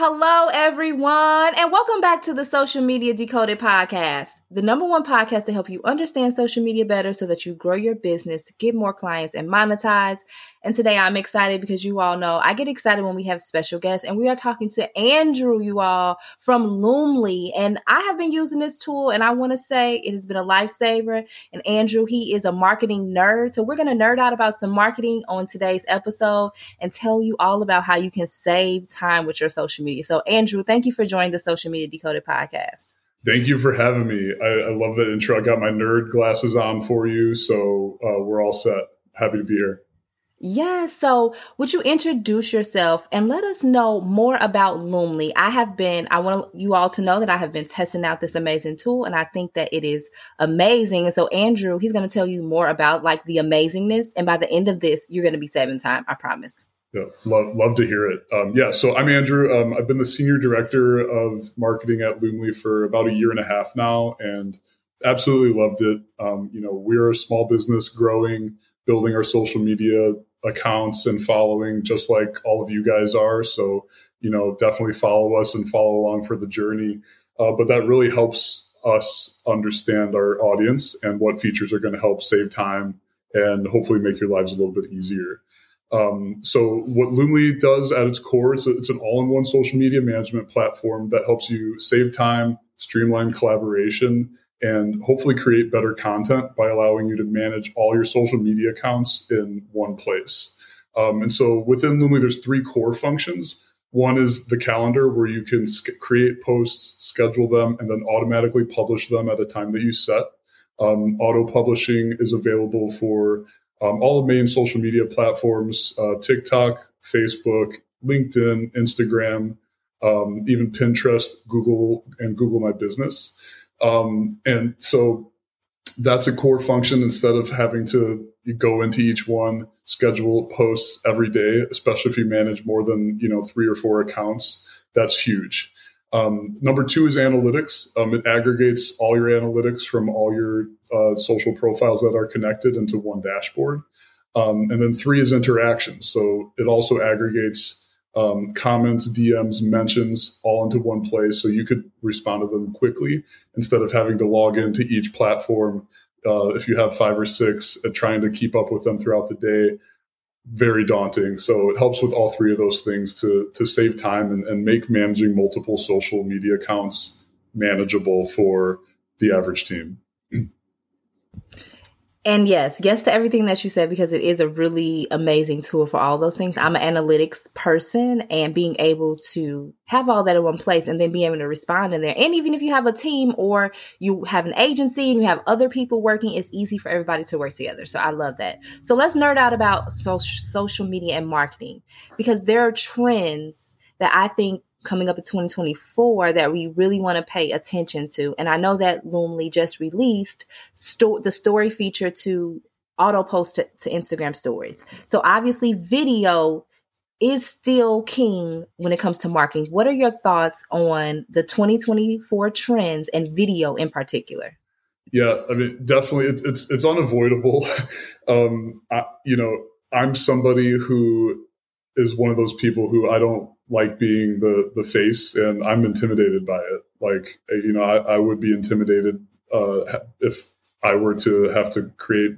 Hello, everyone, and welcome back to the Social Media Decoded podcast the number one podcast to help you understand social media better so that you grow your business, get more clients, and monetize. And today I'm excited because you all know I get excited when we have special guests, and we are talking to Andrew, you all, from Loomly. And I have been using this tool, and I want to say it has been a lifesaver. And Andrew, he is a marketing nerd. So we're going to nerd out about some marketing on today's episode and tell you all about how you can save time with your social media. So, Andrew, thank you for joining the Social Media Decoded podcast. Thank you for having me. I, I, love that intro. I got my nerd glasses on for you, so uh, we're all set. Happy to be here. Yeah, so would you introduce yourself and let us know more about Loomly? I have been, I want you all to know that I have been testing out this amazing tool and I think that it is amazing. And so Andrew, he's going to tell you more about like the amazingness. And by the end of this, you're going to be saving time. I promise. Yeah, love love to hear it. Um, yeah, so I'm Andrew. Um, I've been the senior director of marketing at Loomly for about a year and a half now, and absolutely loved it. Um, you know, we're a small business growing, building our social media accounts and following, just like all of you guys are. So, you know, definitely follow us and follow along for the journey. Uh, but that really helps us understand our audience and what features are going to help save time and hopefully make your lives a little bit easier. Um, so what Loomly does at its core, it's, an all-in-one social media management platform that helps you save time, streamline collaboration, and hopefully create better content by allowing you to manage all your social media accounts in one place. Um, and so within Loomly, there's three core functions. One is the calendar where you can create posts, schedule them, and then automatically publish them at a time that you set. Um, auto publishing is available for um, all the main social media platforms uh, TikTok, Facebook, LinkedIn, Instagram, um, even Pinterest, Google, and Google My Business. Um, and so that's a core function instead of having to go into each one, schedule posts every day, especially if you manage more than you know three or four accounts. That's huge. Um, number two is analytics. Um, it aggregates all your analytics from all your uh, social profiles that are connected into one dashboard. Um, and then three is interactions. So it also aggregates um, comments, DMs, mentions all into one place so you could respond to them quickly instead of having to log into each platform. Uh, if you have five or six, uh, trying to keep up with them throughout the day very daunting. So it helps with all three of those things to to save time and, and make managing multiple social media accounts manageable for the average team. And yes, yes to everything that you said because it is a really amazing tool for all those things. I'm an analytics person and being able to have all that in one place and then being able to respond in there. And even if you have a team or you have an agency and you have other people working, it's easy for everybody to work together. So I love that. So let's nerd out about social media and marketing because there are trends that I think coming up in 2024 that we really want to pay attention to. And I know that Loomly just released sto- the story feature to auto post to, to Instagram stories. So obviously, video is still king when it comes to marketing. What are your thoughts on the 2024 trends and video in particular? Yeah, I mean, definitely, it, it's it's unavoidable. um, I, you know, I'm somebody who is one of those people who I don't like being the the face, and I'm intimidated by it. Like you know, I, I would be intimidated uh, if I were to have to create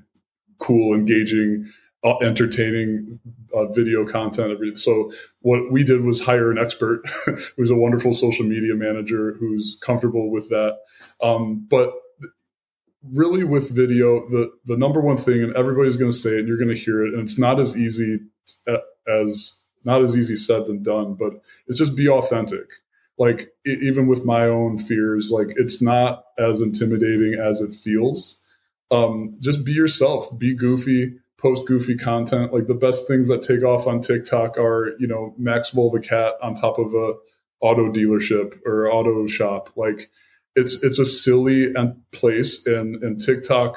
cool, engaging, uh, entertaining uh, video content. So what we did was hire an expert who's a wonderful social media manager who's comfortable with that. Um, but really, with video, the the number one thing, and everybody's going to say it, and you're going to hear it, and it's not as easy uh, as not as easy said than done, but it's just be authentic. Like it, even with my own fears, like it's not as intimidating as it feels. Um, just be yourself, be goofy, post goofy content. Like the best things that take off on TikTok are, you know, Maxwell the cat on top of a auto dealership or auto shop. Like it's it's a silly place, and and TikTok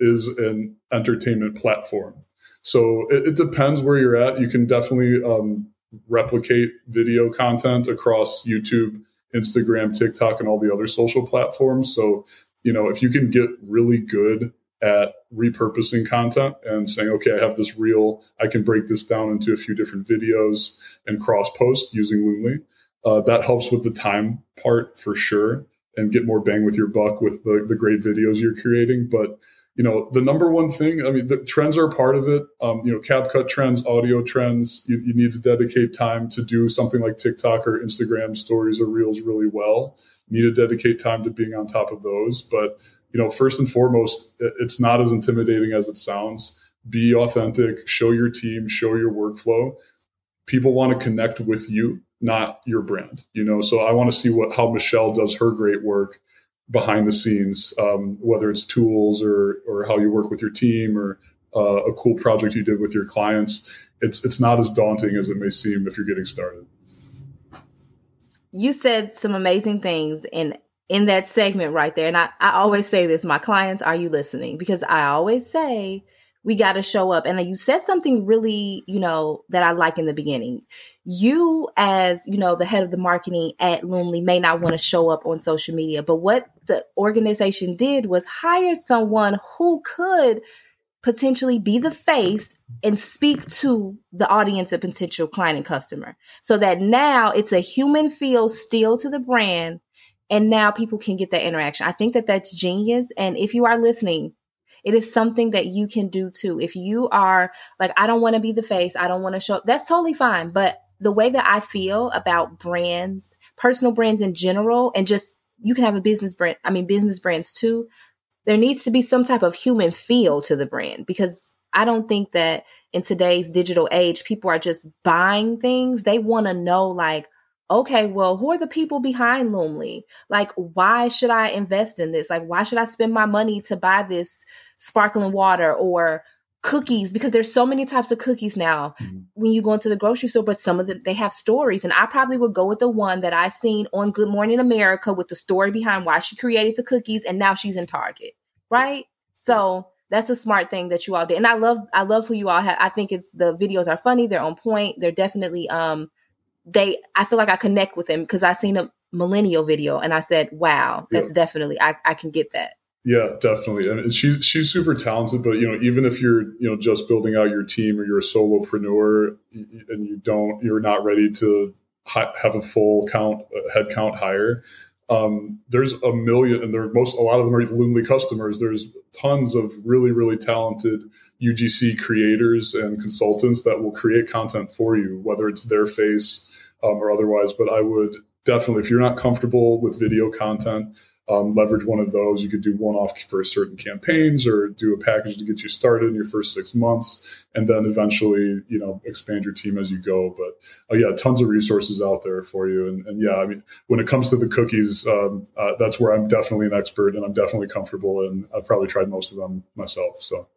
is an entertainment platform. So it, it depends where you're at. You can definitely um, replicate video content across YouTube, Instagram, TikTok, and all the other social platforms. So you know if you can get really good at repurposing content and saying, okay, I have this reel, I can break this down into a few different videos and cross post using Loomly. Uh, that helps with the time part for sure and get more bang with your buck with the, the great videos you're creating. But you know, the number one thing, I mean, the trends are part of it. Um, you know, CapCut trends, audio trends, you, you need to dedicate time to do something like TikTok or Instagram stories or reels really well. You need to dedicate time to being on top of those. But you know, first and foremost, it's not as intimidating as it sounds. Be authentic, show your team, show your workflow. People want to connect with you, not your brand. You know, so I want to see what how Michelle does her great work behind the scenes, um, whether it's tools or or how you work with your team or uh, a cool project you did with your clients. It's it's not as daunting as it may seem if you're getting started. You said some amazing things, and in that segment right there. And I, I always say this, my clients, are you listening? Because I always say we got to show up. And you said something really, you know, that I like in the beginning. You, as, you know, the head of the marketing at Loomly may not want to show up on social media, but what the organization did was hire someone who could potentially be the face and speak to the audience and potential client and customer so that now it's a human feel still to the brand and now people can get that interaction. I think that that's genius. And if you are listening, it is something that you can do too. If you are like, I don't want to be the face, I don't want to show, that's totally fine. But the way that I feel about brands, personal brands in general, and just you can have a business brand, I mean, business brands too, there needs to be some type of human feel to the brand because I don't think that in today's digital age, people are just buying things. They want to know, like, okay, well, who are the people behind Loomly? Like, why should I invest in this? Like, why should I spend my money to buy this sparkling water or cookies? Because there's so many types of cookies now mm-hmm. when you go into the grocery store, but some of them, they have stories. And I probably would go with the one that I seen on Good Morning America with the story behind why she created the cookies and now she's in Target, right? So that's a smart thing that you all did. And I love, I love who you all have. I think it's, the videos are funny. They're on point. They're definitely, um, they I feel like I connect with them because I seen a millennial video and I said, wow, that's yeah. definitely I, I can get that. Yeah, definitely. And she's she's super talented, but you know, even if you're, you know, just building out your team or you're a solopreneur and you don't you're not ready to have a full count uh, head count hire, um, there's a million and there are most a lot of them are Loomly customers. There's tons of really really talented UGC creators and consultants that will create content for you, whether it's their face um, or otherwise. But I would definitely, if you're not comfortable with video content, um, leverage one of those. You could do one off for certain campaigns or do a package to get you started in your first six months, and then eventually, you know, expand your team as you go. But uh, yeah, tons of resources out there for you. And, and yeah, I mean, when it comes to the cookies, um, uh, that's where I'm definitely an expert and I'm definitely comfortable. And I've probably tried most of them myself. So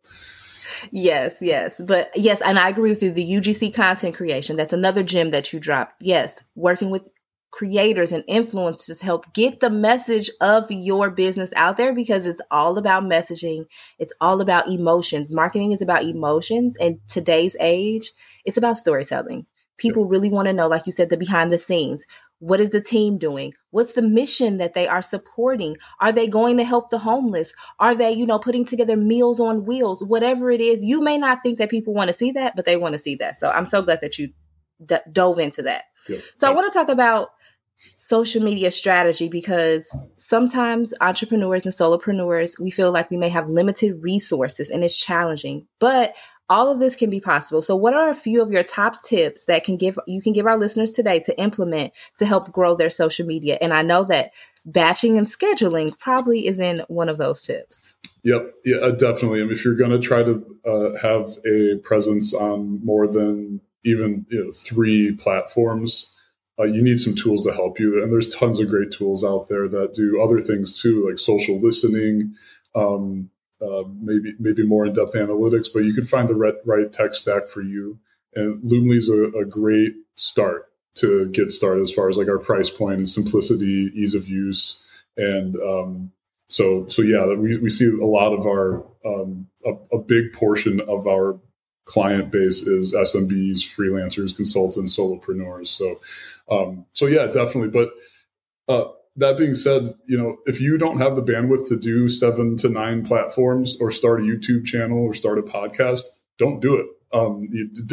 yes, yes. But yes, and I agree with you. The UGC content creation, that's another gem that you dropped. Yes, working with creators and influencers help get the message of your business out there because it's all about messaging. It's all about emotions. Marketing is about emotions. And today's age, it's about storytelling. People really want to know, like you said, the behind the scenes. What is the team doing? What's the mission that they are supporting? Are they going to help the homeless? Are they, you know, putting together meals on wheels? Whatever it is, you may not think that people want to see that, but they want to see that. So I'm so glad that you d- dove into that. Good. So I want to talk about social media strategy because sometimes entrepreneurs and solopreneurs we feel like we may have limited resources and it's challenging but all of this can be possible. So what are a few of your top tips that can give you can give our listeners today to implement to help grow their social media? And I know that batching and scheduling probably is in one of those tips. Yep, yeah, uh, definitely. I mean, if you're going to try to uh, have a presence on more than even you know, three platforms, uh, you need some tools to help you. And there's tons of great tools out there that do other things too, like social listening, um, uh, maybe maybe more in depth analytics, but you can find the right, right tech stack for you. And Loomly's a, a great start. to get started as far as like our price point and simplicity, ease of use, and um, so so yeah, we we see a lot of our um, a, a big portion of our client base is SMBs, freelancers, consultants, solopreneurs. So, um, so yeah, definitely. But uh, that being said, you know, if you don't have the bandwidth to do seven to nine platforms or start a YouTube channel or start a podcast, don't do it. Um,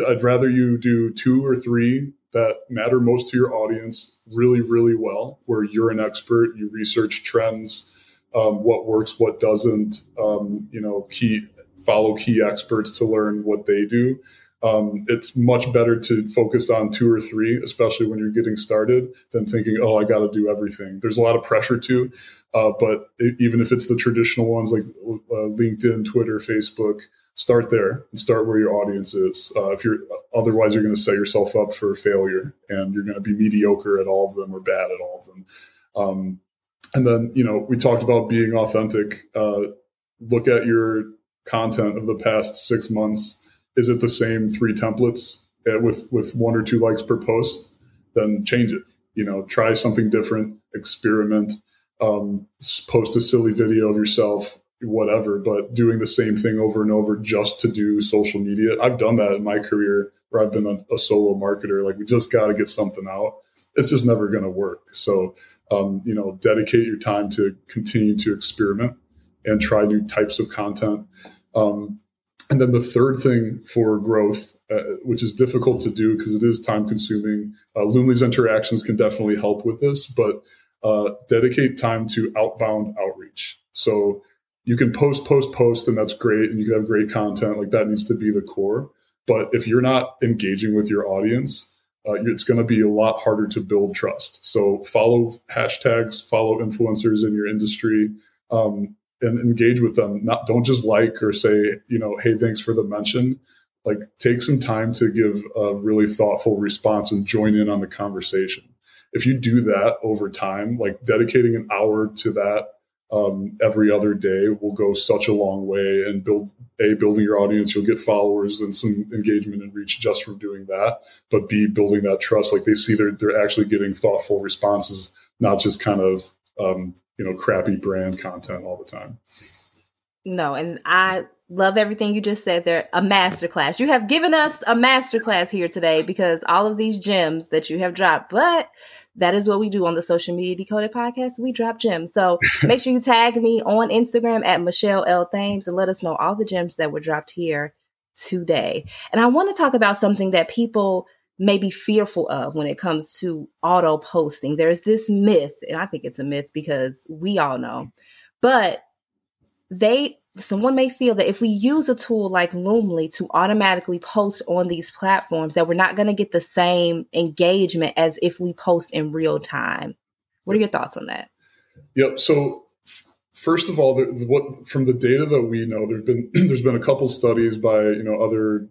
I'd rather you do two or three that matter most to your audience really, really well, where you're an expert, you research trends, um, what works, what doesn't, um, you know, key follow key experts to learn what they do. Um, it's much better to focus on two or three, especially when you're getting started, than thinking, "Oh, I got to do everything." There's a lot of pressure too, uh, but it, even if it's the traditional ones like uh, LinkedIn, Twitter, Facebook, start there and start where your audience is. Uh, if you're otherwise, you're going to set yourself up for failure, and you're going to be mediocre at all of them or bad at all of them. Um, and then, you know, we talked about being authentic. Uh, look at your content of the past six months is it the same three templates uh, with with one or two likes per post? Then change it you know try something different experiment um, post a silly video of yourself whatever but doing the same thing over and over just to do social media. I've done that in my career where i've been a, a solo marketer like we just got to get something out. It's just never going to work. So um, you know dedicate your time to continue to experiment and try new types of content. Um, and then the third thing for growth, uh, which is difficult to do because it is time consuming, uh, Loomly's interactions can definitely help with this, but uh, dedicate time to outbound outreach. So you can post, post, post, and that's great. And you can have great content. Like that needs to be the core. But if you're not engaging with your audience, uh, it's going to be a lot harder to build trust. So follow hashtags, follow influencers in your industry. Um, and engage with them. Not don't just like or say, you know, hey, thanks for the mention. Like take some time to give a really thoughtful response and join in on the conversation. If you do that over time, like dedicating an hour to that um, every other day will go such a long way and build a building your audience. You'll get followers and some engagement and reach just from doing that. But b building that trust. Like they see they're they're actually getting thoughtful responses, not just kind of um, you know crappy brand content all the time. No and i love everything you just said there. A masterclass. You have given us a masterclass here today because all of these gems that you have dropped but that is what we do on the social media decoded podcast. We drop gems. So make sure you tag me on instagram at michelle l. Thames and let us know all the gems that were dropped here today. And i want to talk about something that people may be fearful of when it comes to auto posting. There's this myth, and I think it's a myth because we all know, mm-hmm. but they someone may feel that if we use a tool like Loomly to automatically post on these platforms, that we're not going to get the same engagement as if we post in real time. What are your thoughts on that? Yep. So first of all, the, what from the data that we know, there's been there's been a couple studies by you know other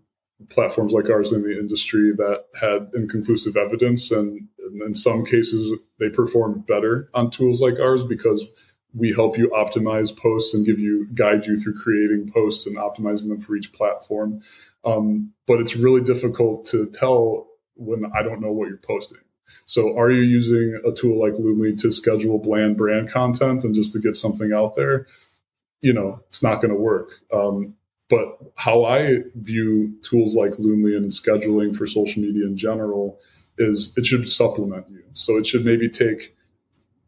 platforms like ours in the industry that had inconclusive evidence and, in some cases they perform better on tools like ours because we help you optimize posts and give you guide you through creating posts and optimizing them for each platform. Um, but it's really difficult to tell when i don't know what you're posting. So are you using a tool like loomly to schedule bland brand content and just to get something out there? You know it's not going to work. Um, but how I view tools like Loomly and scheduling for social media in general is it should supplement you. So it should maybe take,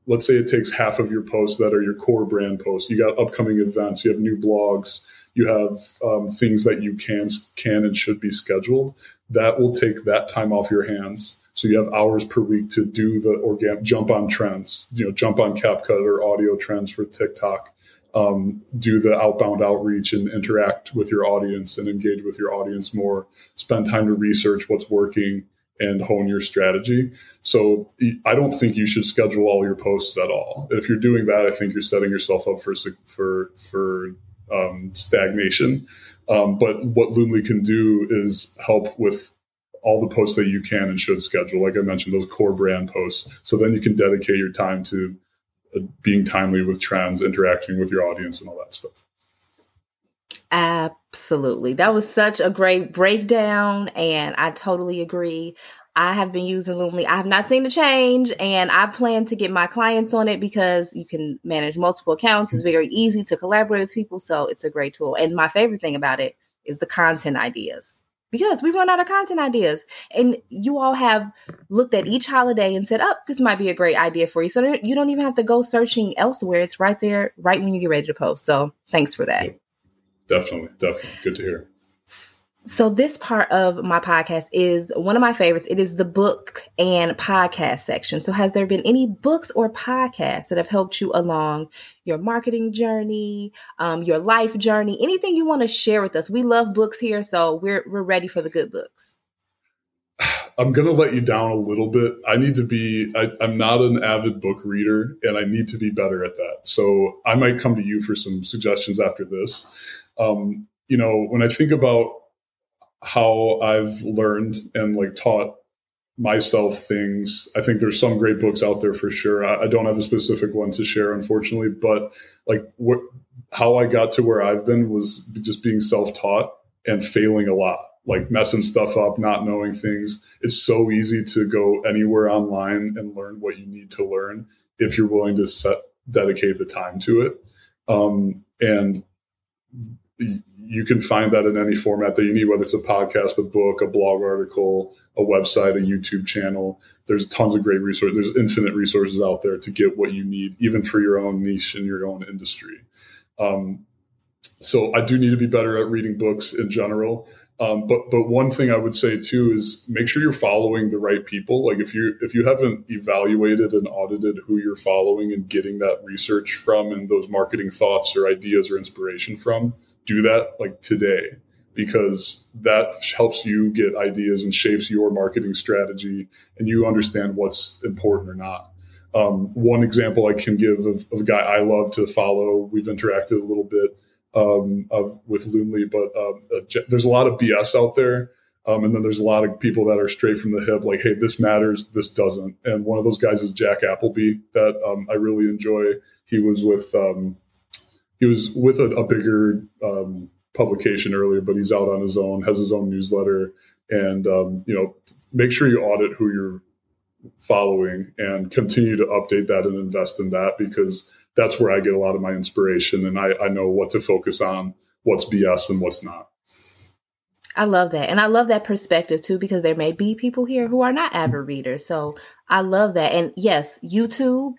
let's say it takes half of your posts that are your core brand posts. You got upcoming events, you have new blogs, you have um, things that you can can and should be scheduled. That will take that time off your hands. So you have hours per week to do the organic jump on trends, you know, jump on CapCut or audio trends for TikTok um, do the outbound outreach and interact with your audience and engage with your audience more, spend time to research what's working and hone your strategy. So I don't think you should schedule all your posts at all. If you're doing that, I think you're setting yourself up for for for um, stagnation. Um, but what Loomly can do is help with all the posts that you can and should schedule. Like I mentioned, those core brand posts. So then you can dedicate your time to being timely with trends, interacting with your audience, and all that stuff. Absolutely. That was such a great breakdown, and I totally agree. I have been using Loomly. I have not seen the change, and I plan to get my clients on it because you can manage multiple accounts. It's very easy to collaborate with people, so it's a great tool. And my favorite thing about it is the content ideas because we run out of content ideas. And you all have looked at each holiday and said, oh, this might be a great idea for you. So you don't even have to go searching elsewhere. It's right there, right when you get ready to post. So thanks for that. Definitely. Definitely. Good to hear. So this part of my podcast is one of my favorites. It is the book and podcast section. So has there been any books or podcasts that have helped you along your marketing journey, um, your life journey, anything you want to share with us? We love books here, so we're we're ready for the good books. I'm going to let you down a little bit. I need to be, I, am not an avid book reader and I need to be better at that. So I might come to you for some suggestions after this. Um, you know, when I think about how I've learned and like taught myself things. I think there's some great books out there for sure. I, I don't have a specific one to share, unfortunately, but like what how I got to where I've been was just being self-taught and failing a lot, like messing stuff up, not knowing things. It's so easy to go anywhere online and learn what you need to learn if you're willing to set dedicate the time to it. Um, and you can find that in any format that you need, whether it's a podcast, a book, a blog article, a website, a YouTube channel. There's tons of great resources. There's infinite resources out there to get what you need, even for your own niche and your own industry. Um, so I do need to be better at reading books in general. Um, but but one thing I would say too is make sure you're following the right people. Like if you if you haven't evaluated and audited who you're following and getting that research from and those marketing thoughts or ideas or inspiration from, do that like today because that helps you get ideas and shapes your marketing strategy and you understand what's important or not. Um, one example I can give of, of, a guy I love to follow, we've interacted a little bit um, of, with Loomly, but uh, uh, there's a lot of BS out there. Um, and then there's a lot of people that are straight from the hip, like, hey, this matters, this doesn't. And one of those guys is Jack Appleby, that um, I really enjoy. He was with um, he was with a, a bigger um, publication earlier, but he's out on his own, has his own newsletter, and um, you know, make sure you audit who you're following and continue to update that and invest in that because that's where I get a lot of my inspiration and I, I know what to focus on, what's BS and what's not. I love that. And I love that perspective too, because there may be people here who are not avid readers. So I love that. And yes, YouTube,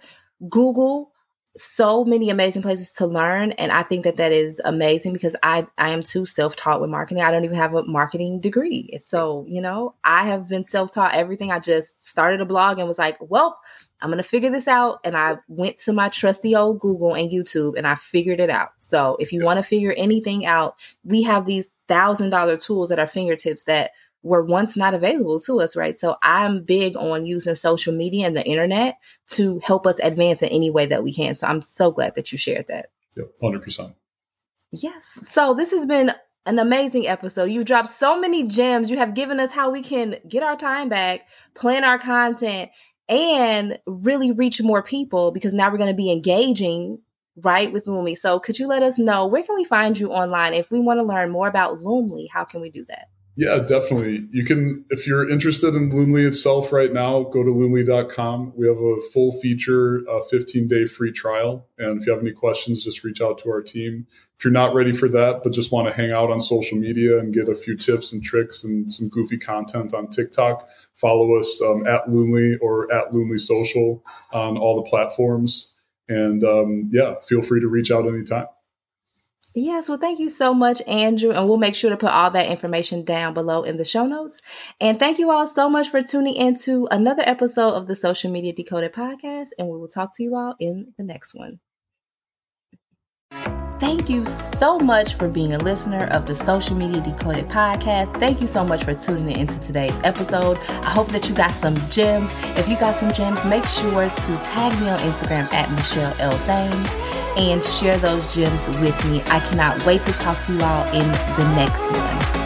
Google, so many amazing places to learn and i think that that is amazing because i i am too self-taught with marketing. I don't even have a marketing degree. So you know i have been self-taught everything. I just started a blog and was like well i'm gonna figure this out. And i went to my trusty old google and youtube and i figured it out. So if you want to figure anything out we have these thousand dollar tools at our fingertips that were once not available to us, right? So I'm big on using social media and the internet to help us advance in any way that we can. So I'm so glad that you shared that. Yep, 100%. Yes. So this has been an amazing episode. You dropped so many gems. You have given us how we can get our time back, plan our content, and really reach more people because now we're going to be engaging right with Loomly. So could you let us know where can we find you online if we want to learn more about Loomly? How can we do that? Yeah, definitely. You can, if you're interested in Loomly itself right now, go to loomly.com. We have a full feature, a 15 day free trial. And if you have any questions, just reach out to our team. If you're not ready for that, but just want to hang out on social media and get a few tips and tricks and some goofy content on TikTok, follow us um, at Loomly or at Loomly Social on all the platforms. And um, yeah, feel free to reach out anytime. Yes, well, thank you so much, Andrew. And we'll make sure to put all that information down below in the show notes. And thank you all so much for tuning into another episode of the Social Media Decoded podcast. And we will talk to you all in the next one. Thank you so much for being a listener of the Social Media Decoded podcast. Thank you so much for tuning in into today's episode. I hope that you got some gems. If you got some gems, make sure to tag me on Instagram at Michelle L. Thames and share those gems with me. I cannot wait to talk to you all in the next one.